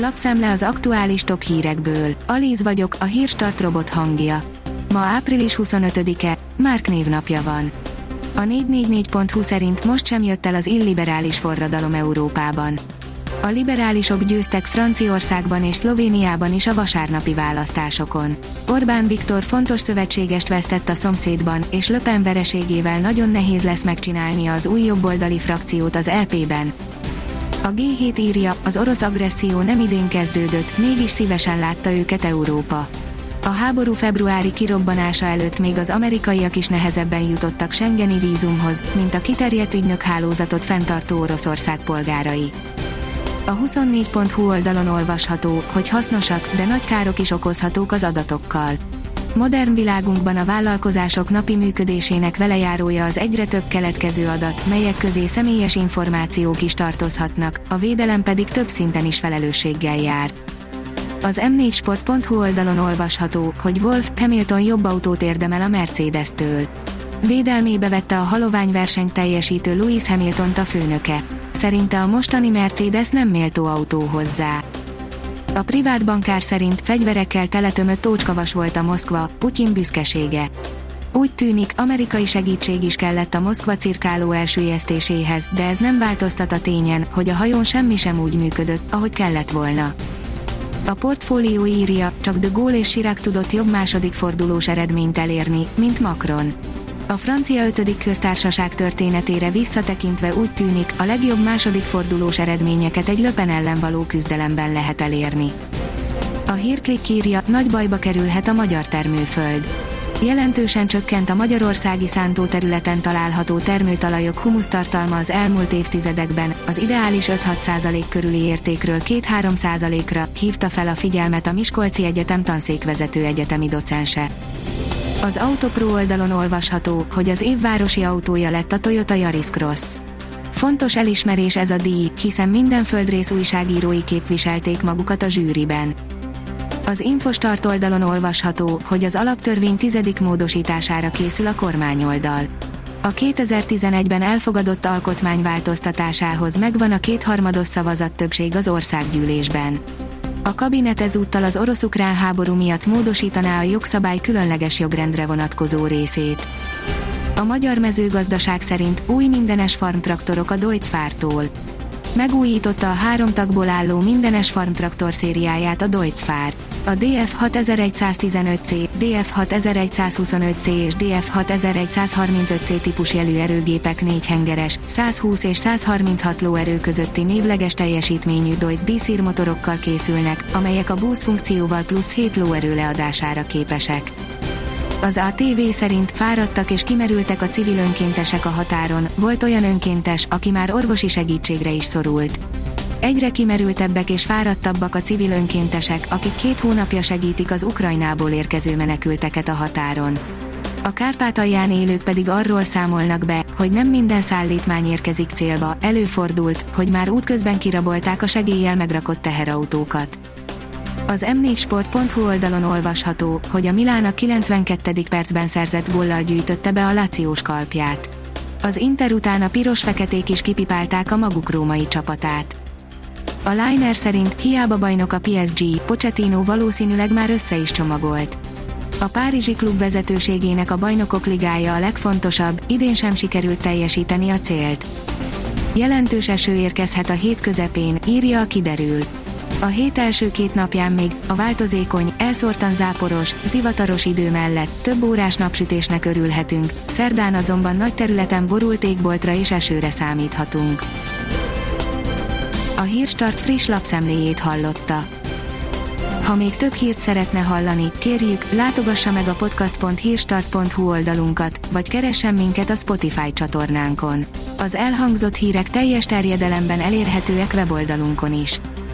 Lapszemle az aktuális top hírekből. Alíz vagyok, a hírstart robot hangja. Ma április 25-e, Márk névnapja van. A 444.hu szerint most sem jött el az illiberális forradalom Európában. A liberálisok győztek Franciaországban és Szlovéniában is a vasárnapi választásokon. Orbán Viktor fontos szövetségest vesztett a szomszédban, és Löpen vereségével nagyon nehéz lesz megcsinálnia az új jobboldali frakciót az EP-ben. A G7 írja, az orosz agresszió nem idén kezdődött, mégis szívesen látta őket Európa. A háború februári kirobbanása előtt még az amerikaiak is nehezebben jutottak Schengeni vízumhoz, mint a kiterjedt ügynök hálózatot fenntartó Oroszország polgárai. A 24.hu oldalon olvasható, hogy hasznosak, de nagy károk is okozhatók az adatokkal. Modern világunkban a vállalkozások napi működésének velejárója az egyre több keletkező adat, melyek közé személyes információk is tartozhatnak, a védelem pedig több szinten is felelősséggel jár. Az m4sport.hu oldalon olvasható, hogy Wolf Hamilton jobb autót érdemel a Mercedes-től. Védelmébe vette a halovány versenyt teljesítő Lewis hamilton a főnöke. Szerinte a mostani Mercedes nem méltó autó hozzá. A privát bankár szerint fegyverekkel teletömött tócskavas volt a Moszkva, Putyin büszkesége. Úgy tűnik, amerikai segítség is kellett a Moszkva cirkáló elsüllyesztéséhez, de ez nem változtat a tényen, hogy a hajón semmi sem úgy működött, ahogy kellett volna. A portfólió írja, csak de Gaulle és Chirac tudott jobb második fordulós eredményt elérni, mint Macron. A francia ötödik köztársaság történetére visszatekintve úgy tűnik, a legjobb második fordulós eredményeket egy löpen ellen való küzdelemben lehet elérni. A hírklik írja, nagy bajba kerülhet a magyar termőföld. Jelentősen csökkent a magyarországi szántóterületen található termőtalajok humusztartalma az elmúlt évtizedekben, az ideális 5-6% körüli értékről 2-3%-ra hívta fel a figyelmet a Miskolci Egyetem tanszékvezető egyetemi docense. Az Autopro oldalon olvasható, hogy az évvárosi autója lett a Toyota Yaris Cross. Fontos elismerés ez a díj, hiszen minden földrész újságírói képviselték magukat a zsűriben. Az Infostart oldalon olvasható, hogy az alaptörvény tizedik módosítására készül a kormányoldal. A 2011-ben elfogadott alkotmány változtatásához megvan a kétharmados szavazat többség az országgyűlésben. A kabinet ezúttal az orosz-ukrán háború miatt módosítaná a jogszabály különleges jogrendre vonatkozó részét. A magyar mezőgazdaság szerint új mindenes farmtraktorok a Deutz Fahrtól. Megújította a három tagból álló mindenes farmtraktor szériáját a Deutz Fahr. A DF6115C, DF6125C és DF6135C típus jelű erőgépek négy hengeres, 120 és 136 lóerő közötti névleges teljesítményű Deutz díszír motorokkal készülnek, amelyek a boost funkcióval plusz 7 lóerő leadására képesek. Az ATV szerint fáradtak és kimerültek a civil önkéntesek a határon, volt olyan önkéntes, aki már orvosi segítségre is szorult. Egyre kimerültebbek és fáradtabbak a civil önkéntesek, akik két hónapja segítik az Ukrajnából érkező menekülteket a határon. A Kárpátalján élők pedig arról számolnak be, hogy nem minden szállítmány érkezik célba, előfordult, hogy már útközben kirabolták a segéllyel megrakott teherautókat. Az m4sport.hu oldalon olvasható, hogy a Milán a 92. percben szerzett góllal gyűjtötte be a Lációs kalpját. Az Inter után a piros-feketék is kipipálták a maguk római csapatát. A Liner szerint hiába bajnok a PSG, Pochettino valószínűleg már össze is csomagolt. A Párizsi klub vezetőségének a bajnokok ligája a legfontosabb, idén sem sikerült teljesíteni a célt. Jelentős eső érkezhet a hét közepén, írja a kiderül. A hét első két napján még a változékony, elszórtan záporos, zivataros idő mellett több órás napsütésnek örülhetünk, szerdán azonban nagy területen borult égboltra és esőre számíthatunk. A Hírstart friss lapszemléjét hallotta. Ha még több hírt szeretne hallani, kérjük, látogassa meg a podcast.hírstart.hu oldalunkat, vagy keressen minket a Spotify csatornánkon. Az elhangzott hírek teljes terjedelemben elérhetőek weboldalunkon is.